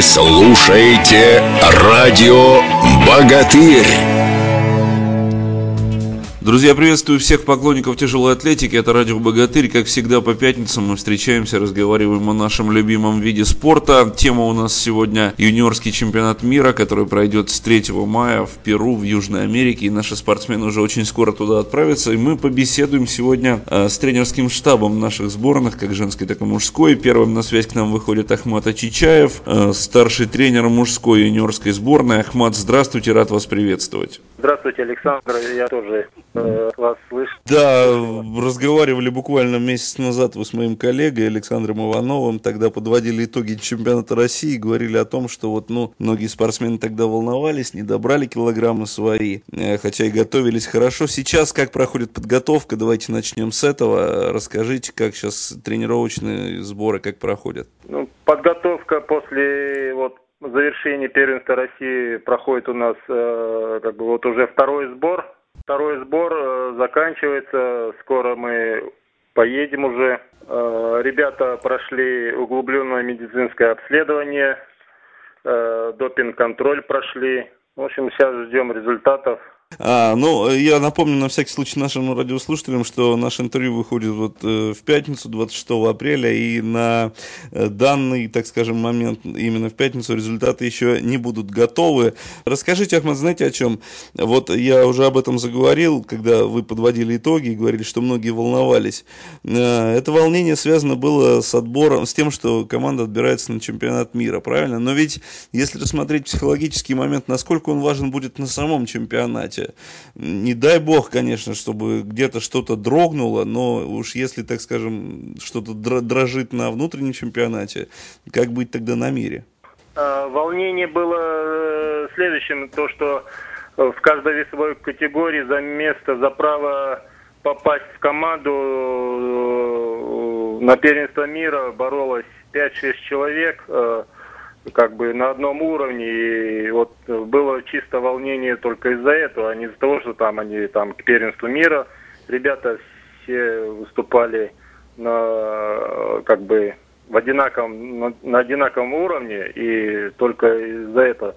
Слушаете радио «Богатырь». Друзья, приветствую всех поклонников тяжелой атлетики. Это Радио Богатырь. Как всегда, по пятницам мы встречаемся, разговариваем о нашем любимом виде спорта. Тема у нас сегодня юниорский чемпионат мира, который пройдет с 3 мая в Перу, в Южной Америке. И наши спортсмены уже очень скоро туда отправятся. И мы побеседуем сегодня э, с тренерским штабом наших сборных, как женской, так и мужской. Первым на связь к нам выходит Ахмат Ачичаев, э, старший тренер мужской юниорской сборной. Ахмат, здравствуйте, рад вас приветствовать. Здравствуйте, Александр. Я тоже вас слышу. Да, разговаривали буквально месяц назад вы с моим коллегой Александром Ивановым. Тогда подводили итоги чемпионата России. Говорили о том, что вот, ну, многие спортсмены тогда волновались, не добрали килограммы свои, э, хотя и готовились хорошо. Сейчас как проходит подготовка? Давайте начнем с этого. Расскажите, как сейчас тренировочные сборы, как проходят? Ну, подготовка после вот завершении первенства России проходит у нас э, как бы вот уже второй сбор. Второй сбор э, заканчивается, скоро мы поедем уже. Э, ребята прошли углубленное медицинское обследование, э, допинг-контроль прошли. В общем, сейчас ждем результатов а, ну, я напомню на всякий случай нашим радиослушателям, что наше интервью выходит вот э, в пятницу, 26 апреля, и на э, данный, так скажем, момент именно в пятницу результаты еще не будут готовы. Расскажите, Ахмад, знаете о чем? Вот я уже об этом заговорил, когда вы подводили итоги и говорили, что многие волновались. Э, это волнение связано было с отбором, с тем, что команда отбирается на чемпионат мира, правильно? Но ведь, если рассмотреть психологический момент, насколько он важен будет на самом чемпионате, не дай бог, конечно, чтобы где-то что-то дрогнуло, но уж если, так скажем, что-то дрожит на внутреннем чемпионате, как быть тогда на мире? А, волнение было э, следующим, то, что в каждой весовой категории за место, за право попасть в команду э, на первенство мира боролось 5-6 человек. Э, как бы на одном уровне, и вот было чисто волнение только из-за этого, а не из-за того, что там они там к первенству мира, ребята все выступали на как бы в одинаковом, на, на одинаковом уровне, и только из-за этого.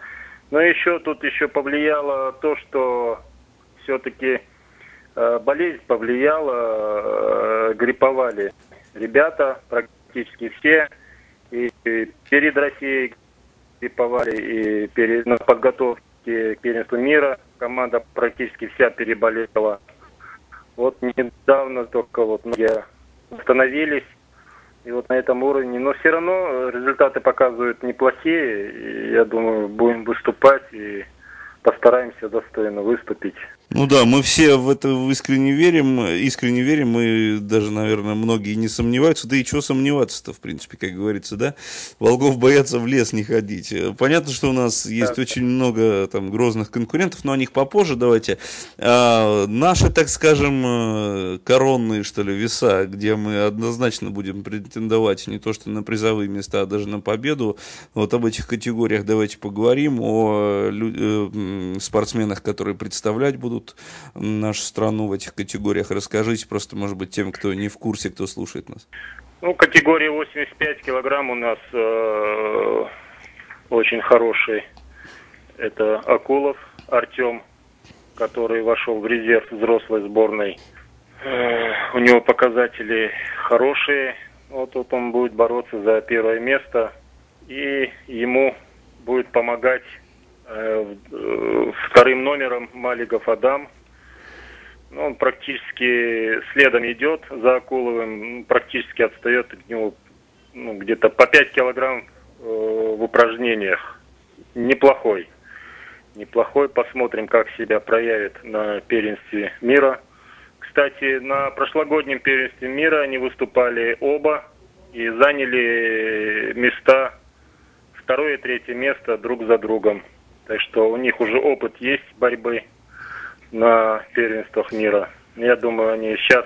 Но еще тут еще повлияло то, что все-таки э, болезнь повлияла, э, грипповали ребята практически все, и перед Россией гриповали, и перед, на подготовке к первенству мира команда практически вся переболела. Вот недавно только вот многие остановились, и вот на этом уровне. Но все равно результаты показывают неплохие. Я думаю, будем выступать и постараемся достойно выступить. Ну да, мы все в это искренне верим, искренне верим, и даже, наверное, многие не сомневаются, да и чего сомневаться-то, в принципе, как говорится, да? Волков боятся в лес не ходить. Понятно, что у нас есть да. очень много там грозных конкурентов, но о них попозже давайте. А, наши, так скажем, э, коронные, что ли, веса, где мы однозначно будем претендовать не то что на призовые места, а даже на победу, вот об этих категориях давайте поговорим, о э, спортсменах, которые представлять будут будут нашу страну в этих категориях? Расскажите просто, может быть, тем, кто не в курсе, кто слушает нас. Ну, категория 85 килограмм у нас э, очень хороший. Это Акулов Артем, который вошел в резерв взрослой сборной. Э, у него показатели хорошие. Вот, вот он будет бороться за первое место. И ему будет помогать вторым номером Маликов Адам. Ну, он практически следом идет за Акуловым, практически отстает от него ну, где-то по 5 килограмм э, в упражнениях. Неплохой. Неплохой. Посмотрим, как себя проявит на первенстве мира. Кстати, на прошлогоднем первенстве мира они выступали оба и заняли места, второе и третье место друг за другом. Так что у них уже опыт есть борьбы на первенствах мира. Я думаю, они сейчас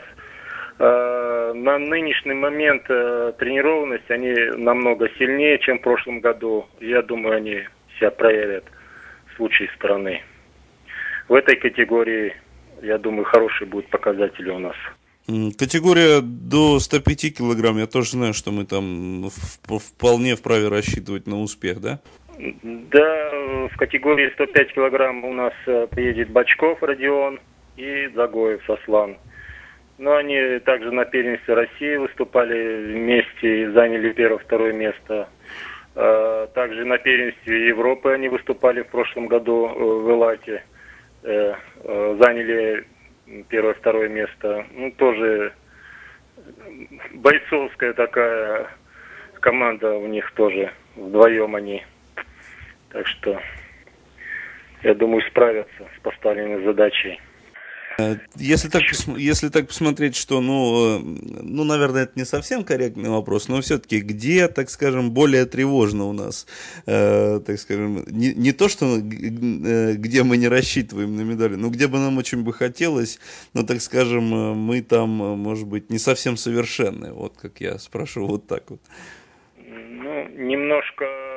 э, на нынешний момент э, тренированность они намного сильнее, чем в прошлом году. Я думаю, они себя проявят в случае страны. В этой категории, я думаю, хорошие будут показатели у нас. Категория до 105 килограмм, я тоже знаю, что мы там вполне вправе рассчитывать на успех, да? Да, в категории 105 килограмм у нас э, приедет Бачков Родион и Загоев Сослан. Но они также на первенстве России выступали вместе и заняли первое-второе место. Э, также на первенстве Европы они выступали в прошлом году э, в Элате. Заняли первое-второе место. Ну, тоже бойцовская такая команда у них тоже. Вдвоем они. Так что, я думаю, справятся с поставленной задачей. Э, если так, если так посмотреть, что, ну, э, ну, наверное, это не совсем корректный вопрос, но все-таки где, так скажем, более тревожно у нас, э, так скажем, не, не то, что э, где мы не рассчитываем на медали, но где бы нам очень бы хотелось, но, так скажем, мы там, может быть, не совсем совершенны, вот как я спрошу, вот так вот. Ну, немножко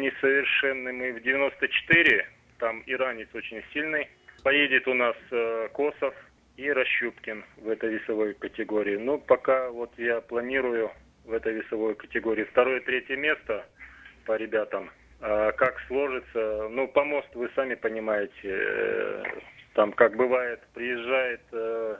несовершенны мы в 94, там иранец очень сильный, Поедет у нас э, Косов и Рощупкин в этой весовой категории. Ну, пока вот я планирую в этой весовой категории второе, третье место по ребятам. А как сложится, ну, помост вы сами понимаете, э, там, как бывает, приезжает э,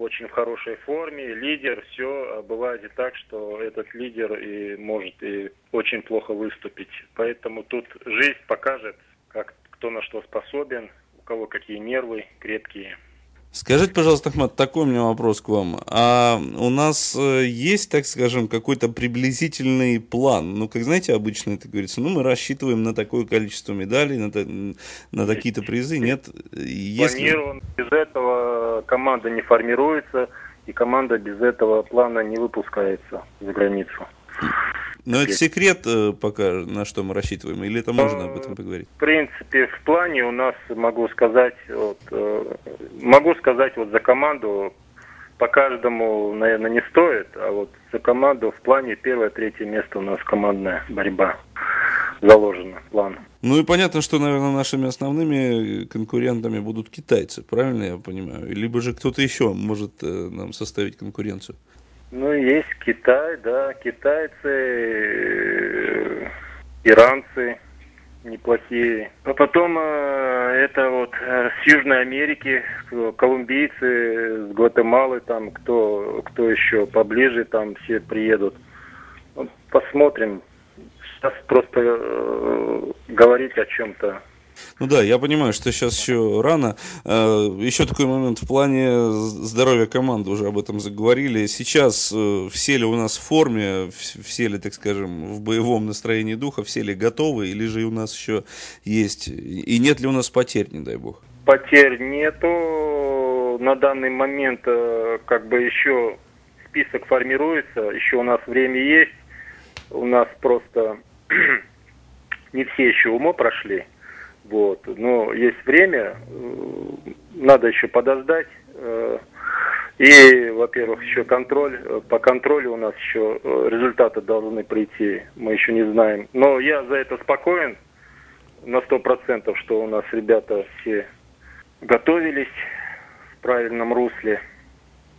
очень в хорошей форме, лидер, все, а бывает и так, что этот лидер и может и очень плохо выступить. Поэтому тут жизнь покажет, как кто на что способен, кого какие нервы крепкие. Скажите, пожалуйста, Ахмат, такой у меня вопрос к вам. А у нас э, есть, так скажем, какой-то приблизительный план? Ну, как знаете, обычно это говорится, ну, мы рассчитываем на такое количество медалей, на, на такие-то призы. Нет? Если... Планирован. Без этого команда не формируется, и команда без этого плана не выпускается за границу. Но это секрет э, пока, на что мы рассчитываем, или это можно об этом поговорить? В принципе, в плане у нас, могу сказать, вот, э, могу сказать вот за команду, по каждому, наверное, не стоит, а вот за команду в плане первое, третье место у нас командная борьба заложена, план. Ну и понятно, что, наверное, нашими основными конкурентами будут китайцы, правильно я понимаю? Либо же кто-то еще может э, нам составить конкуренцию? Ну, есть Китай, да, китайцы, э, иранцы неплохие. А потом э, это вот с Южной Америки, колумбийцы, с Гватемалы, там кто, кто еще поближе, там все приедут. Посмотрим. Сейчас просто э, говорить о чем-то ну да, я понимаю, что сейчас еще рано. Э, еще такой момент в плане здоровья команды, уже об этом заговорили. Сейчас э, все ли у нас в форме, все ли, так скажем, в боевом настроении духа, все ли готовы, или же у нас еще есть, и нет ли у нас потерь, не дай бог? Потерь нету. На данный момент э, как бы еще список формируется, еще у нас время есть. У нас просто не все еще умо прошли. Вот. Но есть время, э, надо еще подождать. Э, и, во-первых, еще контроль. Э, по контролю у нас еще результаты должны прийти. Мы еще не знаем. Но я за это спокоен на сто процентов, что у нас ребята все готовились в правильном русле.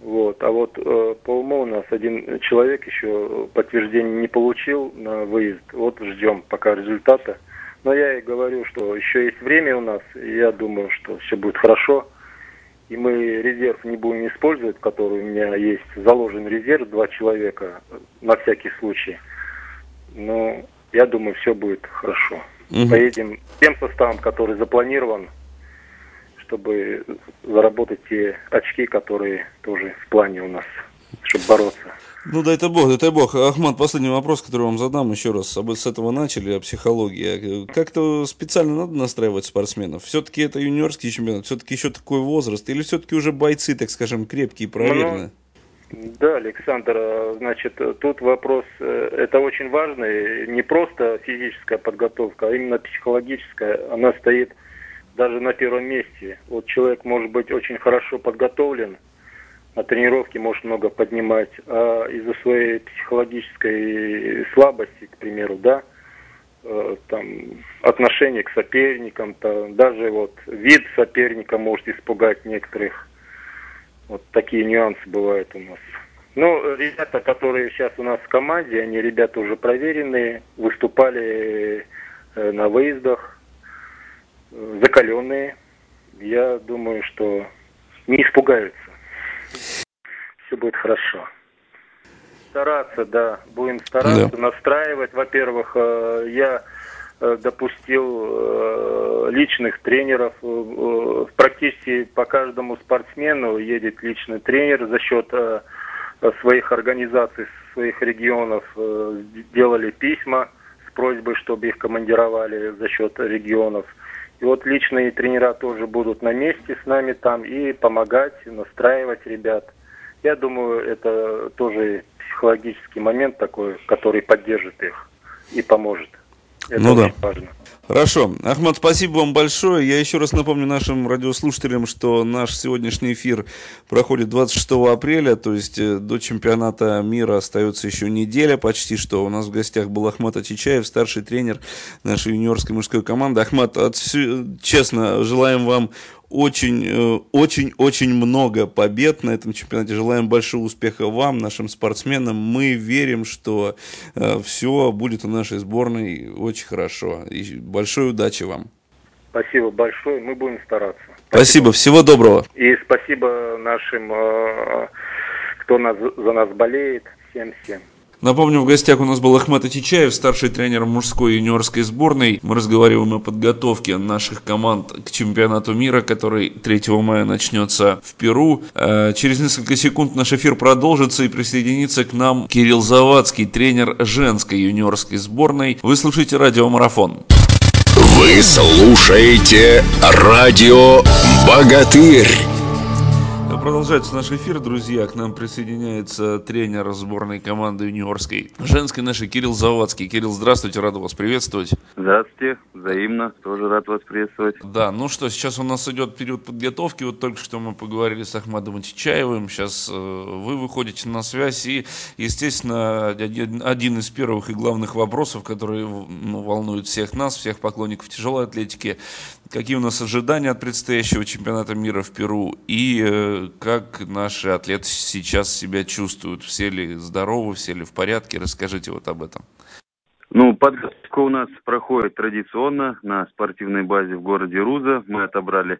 Вот. А вот э, по уму у нас один человек еще подтверждение не получил на выезд. Вот ждем пока результата. Но я и говорю, что еще есть время у нас, и я думаю, что все будет хорошо. И мы резерв не будем использовать, который у меня есть заложен резерв, два человека на всякий случай. Но я думаю, все будет хорошо. Угу. Поедем тем составом, который запланирован, чтобы заработать те очки, которые тоже в плане у нас, чтобы бороться. Ну, дай-то бог, дай-то бог. Ахмад, последний вопрос, который вам задам еще раз. С этого начали, о психологии. Как-то специально надо настраивать спортсменов? Все-таки это юниорский чемпионат, все-таки еще такой возраст? Или все-таки уже бойцы, так скажем, крепкие, проверенные? Ну, да, Александр, значит, тут вопрос, э, это очень важный, не просто физическая подготовка, а именно психологическая. Она стоит даже на первом месте. Вот человек может быть очень хорошо подготовлен, на тренировке может много поднимать, а из-за своей психологической слабости, к примеру, да, э, там отношение к соперникам, то даже вот вид соперника может испугать некоторых. Вот такие нюансы бывают у нас. Ну, ребята, которые сейчас у нас в команде, они ребята уже проверенные, выступали э, на выездах, закаленные. Я думаю, что не испугаются. Все будет хорошо. Стараться, да, будем стараться, да. настраивать. Во-первых, э, я допустил личных тренеров. Практически по каждому спортсмену едет личный тренер за счет своих организаций, своих регионов э, делали письма с просьбой, чтобы их командировали за счет регионов. И вот личные тренера тоже будут на месте с нами там и помогать, настраивать ребят. Я думаю, это тоже психологический момент такой, который поддержит их и поможет. Это ну очень да. важно. Хорошо. Ахмад, спасибо вам большое. Я еще раз напомню нашим радиослушателям, что наш сегодняшний эфир проходит 26 апреля, то есть э, до чемпионата мира остается еще неделя почти, что у нас в гостях был Ахмат Ачичаев, старший тренер нашей юниорской мужской команды. Ахмат, от, честно, желаем вам очень-очень-очень э, много побед на этом чемпионате. Желаем большого успеха вам, нашим спортсменам. Мы верим, что э, все будет у нашей сборной очень хорошо. И большой удачи вам. Спасибо большое, мы будем стараться. Спасибо, спасибо. всего доброго. И спасибо нашим, э, кто нас, за нас болеет, всем-всем. Напомню, в гостях у нас был Ахмат Атичаев, старший тренер мужской юниорской сборной. Мы разговариваем о подготовке наших команд к чемпионату мира, который 3 мая начнется в Перу. Э, через несколько секунд наш эфир продолжится и присоединится к нам Кирилл Завадский, тренер женской юниорской сборной. Вы слушаете радиомарафон. Вы слушаете радио «Богатырь». Продолжается наш эфир, друзья. К нам присоединяется тренер сборной команды юниорской женской нашей Кирилл Завадский. Кирилл, здравствуйте, рад вас приветствовать. Здравствуйте, взаимно, тоже рад вас приветствовать. Да, ну что, сейчас у нас идет период подготовки. Вот только что мы поговорили с Ахмадом Чичаевым. Сейчас э, вы выходите на связь. И, естественно, один, один из первых и главных вопросов, которые ну, волнуют всех нас, всех поклонников тяжелой атлетики. Какие у нас ожидания от предстоящего чемпионата мира в Перу? И э, как наши атлеты сейчас себя чувствуют? Все ли здоровы, все ли в порядке? Расскажите вот об этом. Ну, подготовка у нас проходит традиционно на спортивной базе в городе Руза. Мы отобрали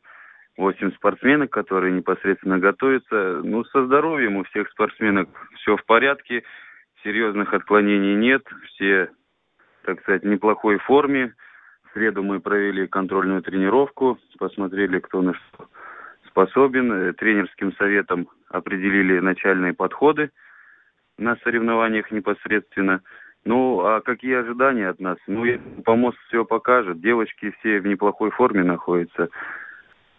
8 спортсменок, которые непосредственно готовятся. Ну, со здоровьем у всех спортсменок все в порядке, серьезных отклонений нет, все, так сказать, в неплохой форме. В среду мы провели контрольную тренировку, посмотрели, кто на что способен. Э, тренерским советом определили начальные подходы на соревнованиях непосредственно. Ну, а какие ожидания от нас? Ну, помост все покажет. Девочки все в неплохой форме находятся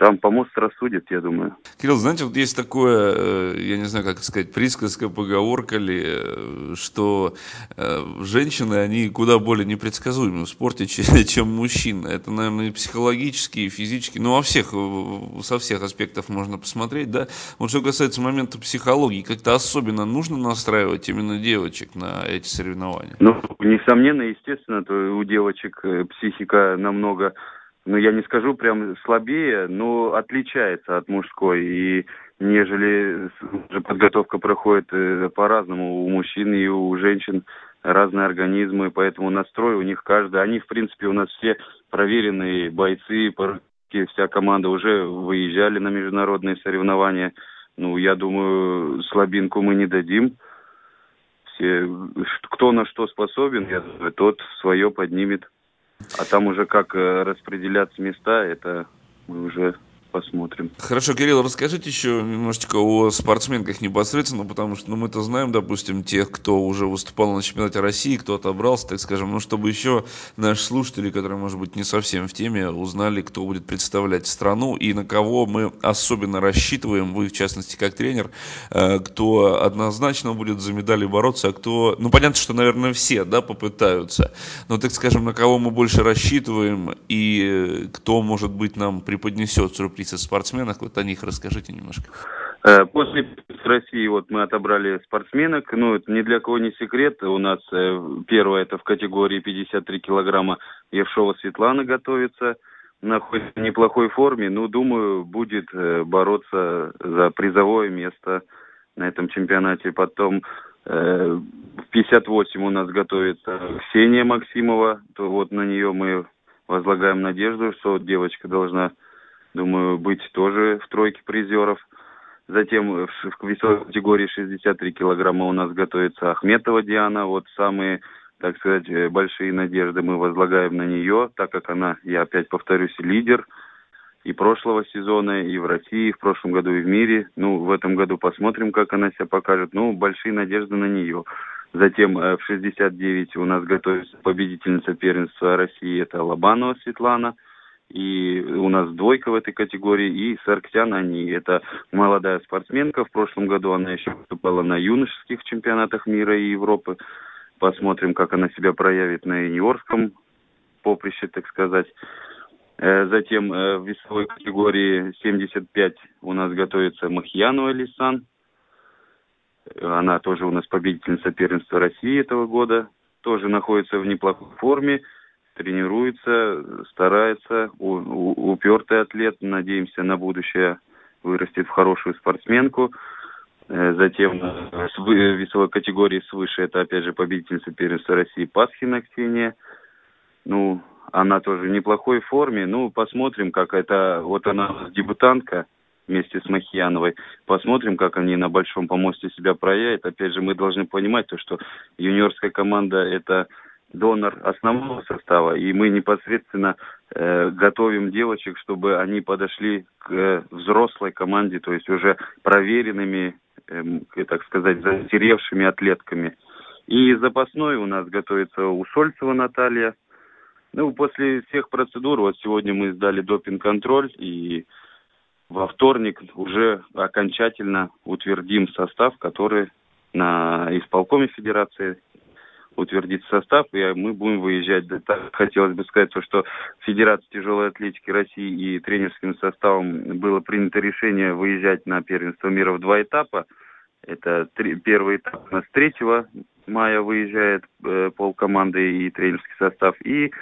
там помост рассудит, я думаю. Кирилл, знаете, вот есть такое, э, я не знаю, как сказать, присказка, поговорка ли, э, что э, женщины, они куда более непредсказуемы в спорте, чем мужчины. Это, наверное, и психологически, и физически, ну, во всех, со всех аспектов можно посмотреть, да. Вот что касается момента психологии, как-то особенно нужно настраивать именно девочек на эти соревнования? Ну, несомненно, естественно, то у девочек психика намного ну, я не скажу прям слабее, но отличается от мужской. И нежели подготовка проходит э, по-разному у мужчин и у женщин разные организмы, поэтому настрой у них каждый. Они, в принципе, у нас все проверенные бойцы, вся команда уже выезжали на международные соревнования. Ну, я думаю, слабинку мы не дадим. Все, кто на что способен, я думаю, тот свое поднимет. А там уже как э, распределяться места, это мы уже посмотрим. Хорошо, Кирилл, расскажите еще немножечко о спортсменках непосредственно, потому что ну, мы-то знаем, допустим, тех, кто уже выступал на чемпионате России, кто отобрался, так скажем, ну, чтобы еще наши слушатели, которые, может быть, не совсем в теме, узнали, кто будет представлять страну и на кого мы особенно рассчитываем, вы, в частности, как тренер, э, кто однозначно будет за медали бороться, а кто, ну, понятно, что, наверное, все, да, попытаются, но, так скажем, на кого мы больше рассчитываем и кто, может быть, нам преподнесет сюрприз говорить о спортсменах, вот о них расскажите немножко. Э, после России вот мы отобрали спортсменок, ну это ни для кого не секрет, у нас э, первое это в категории 53 килограмма Евшова Светлана готовится, находится в неплохой форме. Ну, думаю, будет э, бороться за призовое место на этом чемпионате. Потом в 58 у нас готовится Ксения Максимова. То вот на нее мы возлагаем надежду, что девочка должна, думаю, быть тоже в тройке призеров. Затем в весовой категории 63 килограмма у нас готовится Ахметова Диана. Вот самые так сказать, э, большие надежды мы возлагаем на нее, так как она, я опять повторюсь, лидер и прошлого сезона, и в России, и в прошлом году, и в мире. Ну, в этом году посмотрим, как она себя покажет. Ну, большие надежды на нее. Затем э, в 69 у нас готовится победительница первенства России, это Лобанова Светлана. И у нас двойка в этой категории, и Сарксян они. Это молодая спортсменка. В прошлом году она еще выступала на юношеских чемпионатах мира и Европы. Посмотрим, как она себя проявит на юниорском поприще, так сказать. Э, затем э, в весовой категории 75 у нас готовится Махьянова Лисан. Она тоже у нас победительница первенства России этого года. Тоже находится в неплохой форме, тренируется, старается. У, упертый атлет. Надеемся, на будущее вырастет в хорошую спортсменку. Э, затем э, в весовой категории свыше, это опять же победительница первенства России Пасхина Ксения. Ну, она тоже в неплохой форме. Ну, посмотрим, как это... Вот она дебютантка вместе с Махьяновой. Посмотрим, как они на большом помосте себя проявят. Опять же, мы должны понимать то, что юниорская команда – это донор основного состава, и мы непосредственно э, готовим девочек, чтобы они подошли к э, взрослой команде, то есть уже проверенными Эм, так сказать, затеревшими атлетками. И запасной у нас готовится Усольцева Наталья. Ну, после всех процедур, вот сегодня мы сдали допинг-контроль, и во вторник уже окончательно утвердим состав, который на исполкоме Федерации утвердит состав, и мы будем выезжать. Так хотелось бы сказать, что Федерация тяжелой атлетики России и тренерским составом было принято решение выезжать на первенство мира в два этапа. Это три, первый этап у нас 3 мая выезжает э, полкоманды и тренерский состав. И,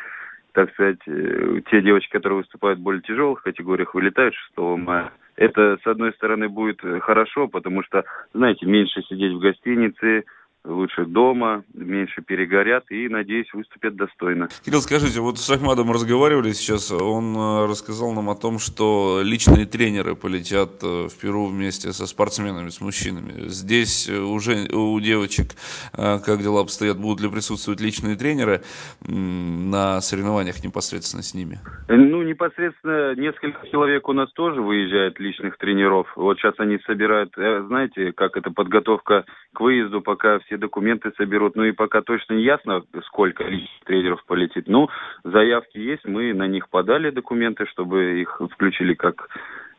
так сказать, э, те девочки, которые выступают в более тяжелых категориях, вылетают 6 мая. Это, с одной стороны, будет хорошо, потому что, знаете, меньше сидеть в гостинице, лучше дома, меньше перегорят и, надеюсь, выступят достойно. Кирилл, скажите, вот с Ахмадом разговаривали сейчас, он э, рассказал нам о том, что личные тренеры полетят э, в Перу вместе со спортсменами, с мужчинами. Здесь э, уже у девочек, как дела обстоят, будут ли присутствовать личные тренеры на соревнованиях непосредственно с ними? Ну, непосредственно несколько человек у нас тоже выезжает личных тренеров. Вот сейчас они собирают, знаете, как это подготовка к выезду, пока все все документы соберут. Ну и пока точно не ясно, сколько тренеров полетит. Ну, заявки есть, мы на них подали документы, чтобы их включили как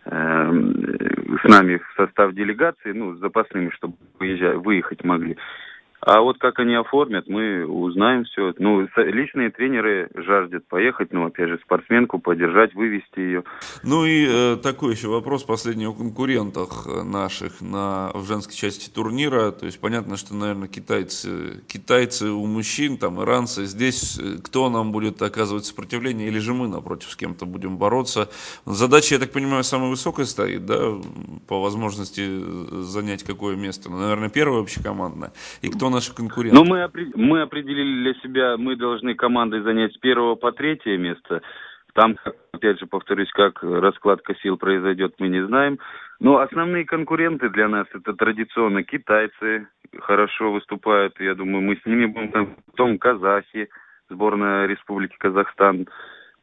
э, с нами в состав делегации, ну, с запасными, чтобы выезжать, выехать могли. А вот как они оформят, мы узнаем все. Ну, личные тренеры жаждут поехать, ну, опять же, спортсменку поддержать, вывести ее. Ну и э, такой еще вопрос последний о конкурентах наших на, в женской части турнира. То есть понятно, что, наверное, китайцы, китайцы у мужчин, там, иранцы. Здесь э, кто нам будет оказывать сопротивление или же мы, напротив, с кем-то будем бороться? Задача, я так понимаю, самая высокая стоит, да, по возможности э, занять какое место? Ну, наверное, первое общекомандное. И кто наши конкуренты? Ну, мы, мы определили для себя, мы должны командой занять с первого по третье место. Там, опять же, повторюсь, как раскладка сил произойдет, мы не знаем. Но основные конкуренты для нас это традиционно китайцы, хорошо выступают, я думаю, мы с ними будем, потом казахи, сборная Республики Казахстан,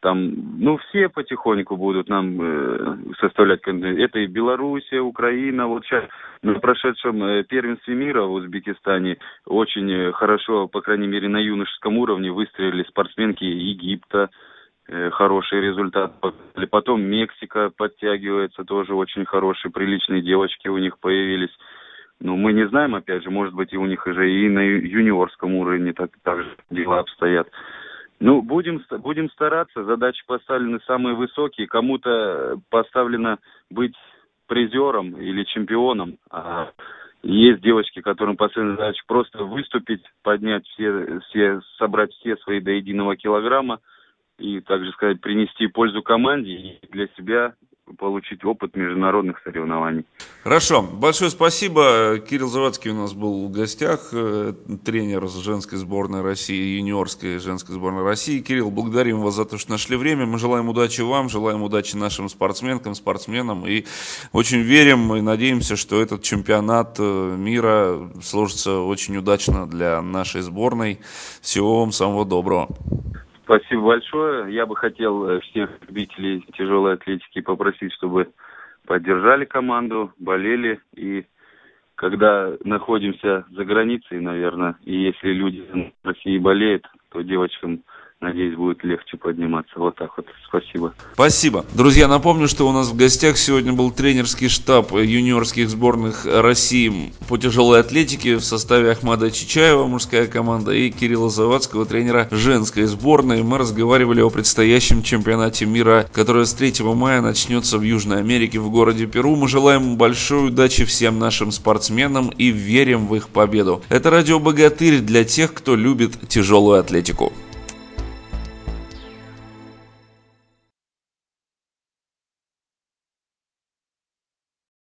там, ну, все потихоньку будут нам э, составлять Это и Белоруссия, Украина. Вот сейчас на прошедшем э, первенстве мира в Узбекистане очень э, хорошо, по крайней мере, на юношеском уровне выстрелили спортсменки Египта. Э, хороший результат. Потом Мексика подтягивается, тоже очень хорошие, приличные девочки у них появились. Ну, мы не знаем, опять же, может быть, и у них уже и на юниорском уровне так, так же дела обстоят. Ну, будем, будем стараться. Задачи поставлены самые высокие. Кому-то поставлено быть призером или чемпионом. А есть девочки, которым поставлена задача просто выступить, поднять все, все, собрать все свои до единого килограмма, и, также сказать, принести пользу команде и для себя получить опыт международных соревнований. Хорошо. Большое спасибо. Кирилл Завадский у нас был в гостях, э, тренер женской сборной России, юниорской женской сборной России. Кирилл, благодарим вас за то, что нашли время. Мы желаем удачи вам, желаем удачи нашим спортсменкам, спортсменам. И очень верим и надеемся, что этот чемпионат э, мира сложится очень удачно для нашей сборной. Всего вам самого доброго. Спасибо большое. Я бы хотел э, всех любителей тяжелой атлетики попросить, чтобы поддержали команду, болели. И когда находимся за границей, наверное, и если люди в России болеют, то девочкам надеюсь, будет легче подниматься. Вот так вот. Спасибо. Спасибо. Друзья, напомню, что у нас в гостях сегодня был тренерский штаб юниорских сборных России по тяжелой атлетике в составе Ахмада Чичаева, мужская команда, и Кирилла Завадского, тренера женской сборной. Мы разговаривали о предстоящем чемпионате мира, который с 3 мая начнется в Южной Америке в городе Перу. Мы желаем большой удачи всем нашим спортсменам и верим в их победу. Это радио «Богатырь» для тех, кто любит тяжелую атлетику.